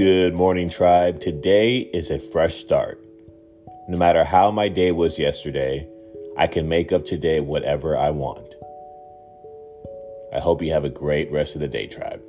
Good morning, tribe. Today is a fresh start. No matter how my day was yesterday, I can make of today whatever I want. I hope you have a great rest of the day, tribe.